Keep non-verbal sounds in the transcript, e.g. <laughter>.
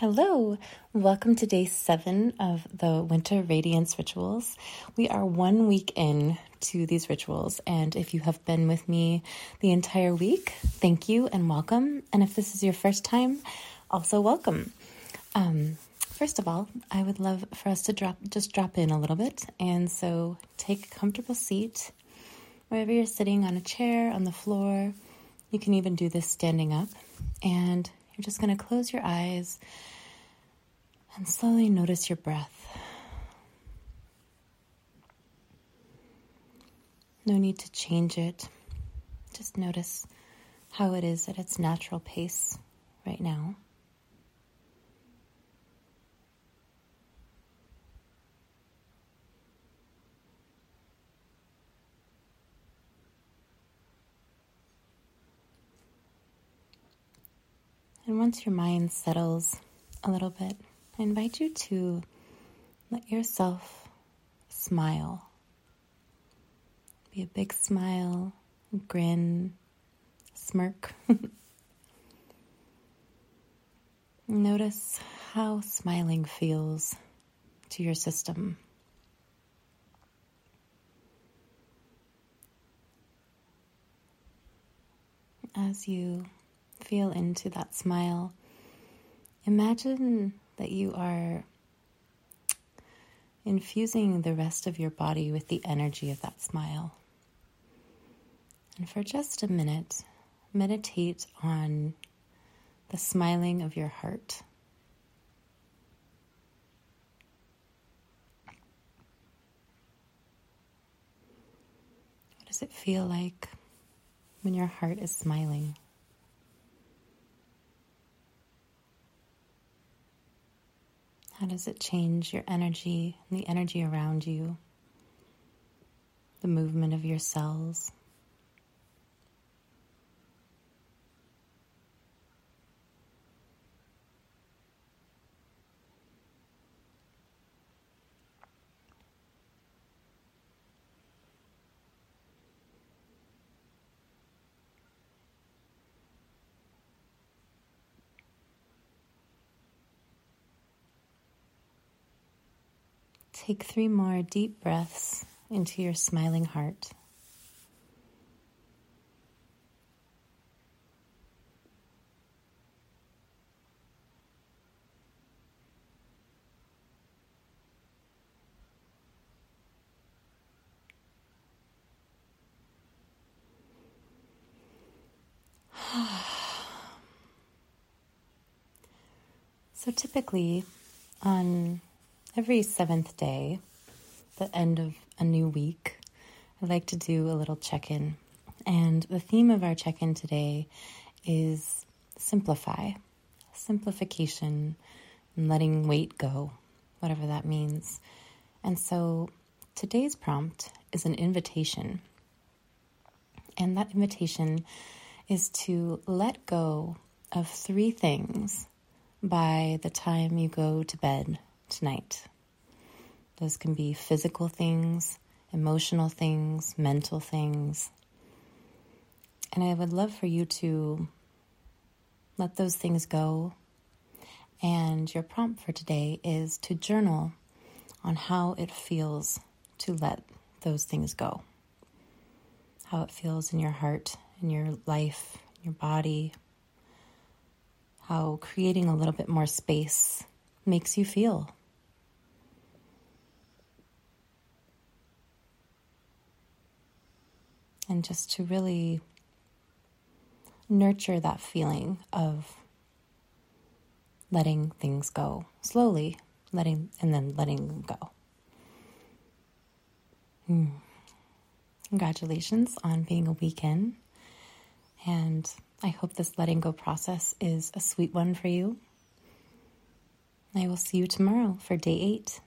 Hello, welcome to day seven of the Winter Radiance Rituals. We are one week in to these rituals, and if you have been with me the entire week, thank you and welcome. And if this is your first time, also welcome. Um, first of all, I would love for us to drop just drop in a little bit, and so take a comfortable seat wherever you're sitting on a chair, on the floor. You can even do this standing up, and you're just going to close your eyes and slowly notice your breath. No need to change it. Just notice how it is at its natural pace right now. And once your mind settles a little bit, I invite you to let yourself smile. Be a big smile, grin, smirk. <laughs> Notice how smiling feels to your system. As you feel into that smile, imagine that you are infusing the rest of your body with the energy of that smile. And for just a minute, meditate on the smiling of your heart. What does it feel like when your heart is smiling? How does it change your energy and the energy around you, the movement of your cells? Take three more deep breaths into your smiling heart. <sighs> So typically on every seventh day, the end of a new week, I like to do a little check in. And the theme of our check in today is simplify, simplification, and letting weight go, whatever that means. And so today's prompt is an invitation. And that invitation is to let go of three things by the time you go to bed tonight. Those can be physical things, emotional things, mental things. And I would love for you to let those things go. And your prompt for today is to journal on how it feels to let those things go. How it feels in your heart, in your life, your body. How creating a little bit more space makes you feel. And just to really nurture that feeling of letting things go slowly, letting and then letting them go. Mm. Congratulations on being a weekend, and I hope this letting go process is a sweet one for you. I will see you tomorrow for day eight.